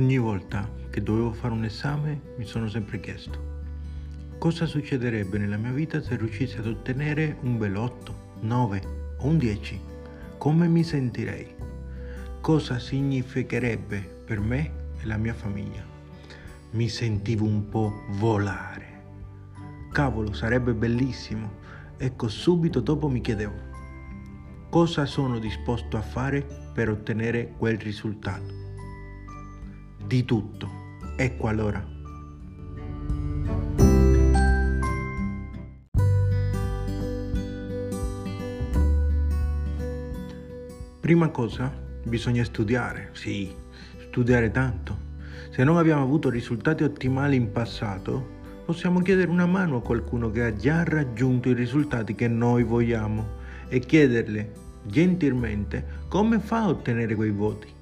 Ogni volta che dovevo fare un esame mi sono sempre chiesto cosa succederebbe nella mia vita se riuscissi ad ottenere un bel 8, 9 o un 10. Come mi sentirei? Cosa significherebbe per me e la mia famiglia? Mi sentivo un po' volare. Cavolo, sarebbe bellissimo. Ecco, subito dopo mi chiedevo cosa sono disposto a fare per ottenere quel risultato di tutto. Ecco allora. Prima cosa, bisogna studiare, sì, studiare tanto. Se non abbiamo avuto risultati ottimali in passato, possiamo chiedere una mano a qualcuno che ha già raggiunto i risultati che noi vogliamo e chiederle gentilmente come fa a ottenere quei voti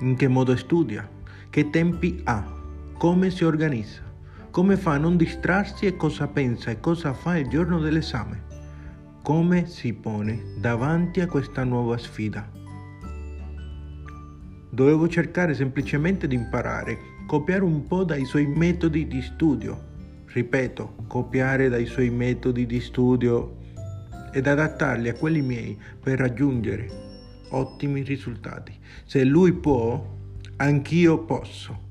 in che modo studia, che tempi ha, come si organizza, come fa a non distrarsi e cosa pensa e cosa fa il giorno dell'esame, come si pone davanti a questa nuova sfida. Dovevo cercare semplicemente di imparare, copiare un po' dai suoi metodi di studio. Ripeto, copiare dai suoi metodi di studio ed adattarli a quelli miei per raggiungere ottimi risultati. Se lui può, anch'io posso.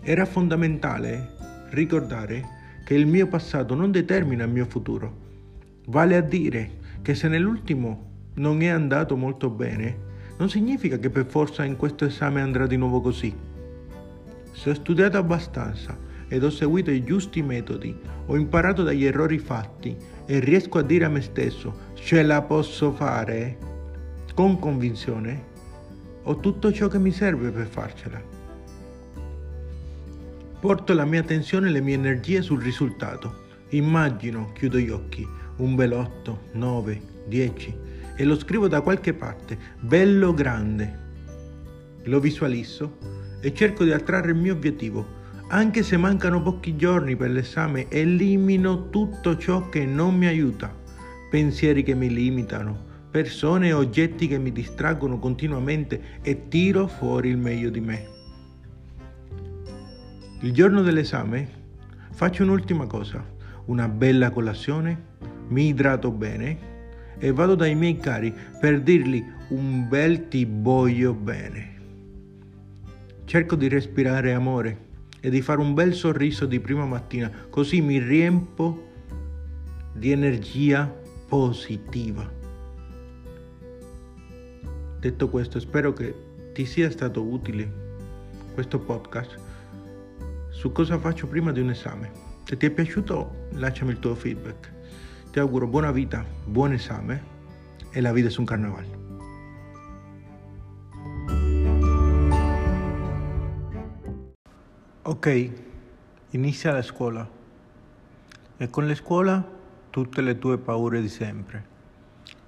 Era fondamentale ricordare che il mio passato non determina il mio futuro. Vale a dire che se nell'ultimo non è andato molto bene, non significa che per forza in questo esame andrà di nuovo così. Se ho studiato abbastanza ed ho seguito i giusti metodi, ho imparato dagli errori fatti e riesco a dire a me stesso ce la posso fare con convinzione, ho tutto ciò che mi serve per farcela. Porto la mia attenzione e le mie energie sul risultato. Immagino, chiudo gli occhi, un bel 8, 9, 10 e lo scrivo da qualche parte, bello grande. Lo visualizzo e cerco di attrarre il mio obiettivo anche se mancano pochi giorni per l'esame, elimino tutto ciò che non mi aiuta, pensieri che mi limitano, persone e oggetti che mi distraggono continuamente e tiro fuori il meglio di me. Il giorno dell'esame faccio un'ultima cosa, una bella colazione, mi idrato bene e vado dai miei cari per dirgli un bel ti voglio bene. Cerco di respirare amore e di fare un bel sorriso di prima mattina, così mi riempo di energia positiva. Detto questo, spero che ti sia stato utile questo podcast su cosa faccio prima di un esame. Se ti è piaciuto, lasciami il tuo feedback. Ti auguro buona vita, buon esame e la vita su un carnevale. Ok, inizia la scuola e con la scuola tutte le tue paure di sempre.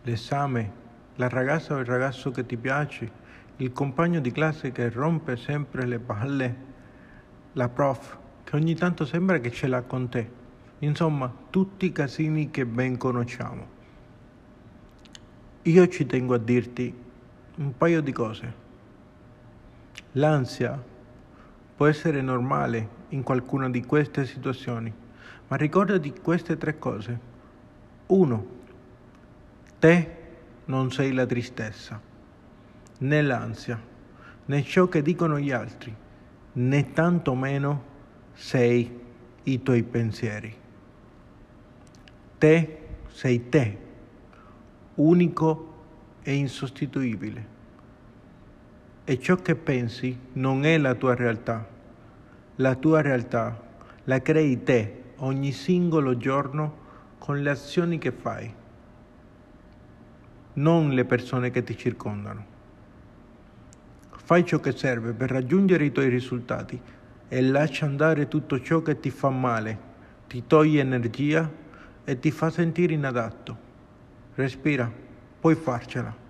L'esame, la ragazza o il ragazzo che ti piace, il compagno di classe che rompe sempre le palle, la prof che ogni tanto sembra che ce l'ha con te. Insomma, tutti i casini che ben conosciamo. Io ci tengo a dirti un paio di cose. L'ansia può essere normale in qualcuna di queste situazioni, ma ricordati queste tre cose. Uno, te non sei la tristezza, né l'ansia, né ciò che dicono gli altri, né tantomeno sei i tuoi pensieri. Te sei te, unico e insostituibile e ciò che pensi non è la tua realtà. La tua realtà la crei te ogni singolo giorno con le azioni che fai, non le persone che ti circondano. Fai ciò che serve per raggiungere i tuoi risultati e lascia andare tutto ciò che ti fa male, ti toglie energia e ti fa sentire inadatto. Respira, puoi farcela.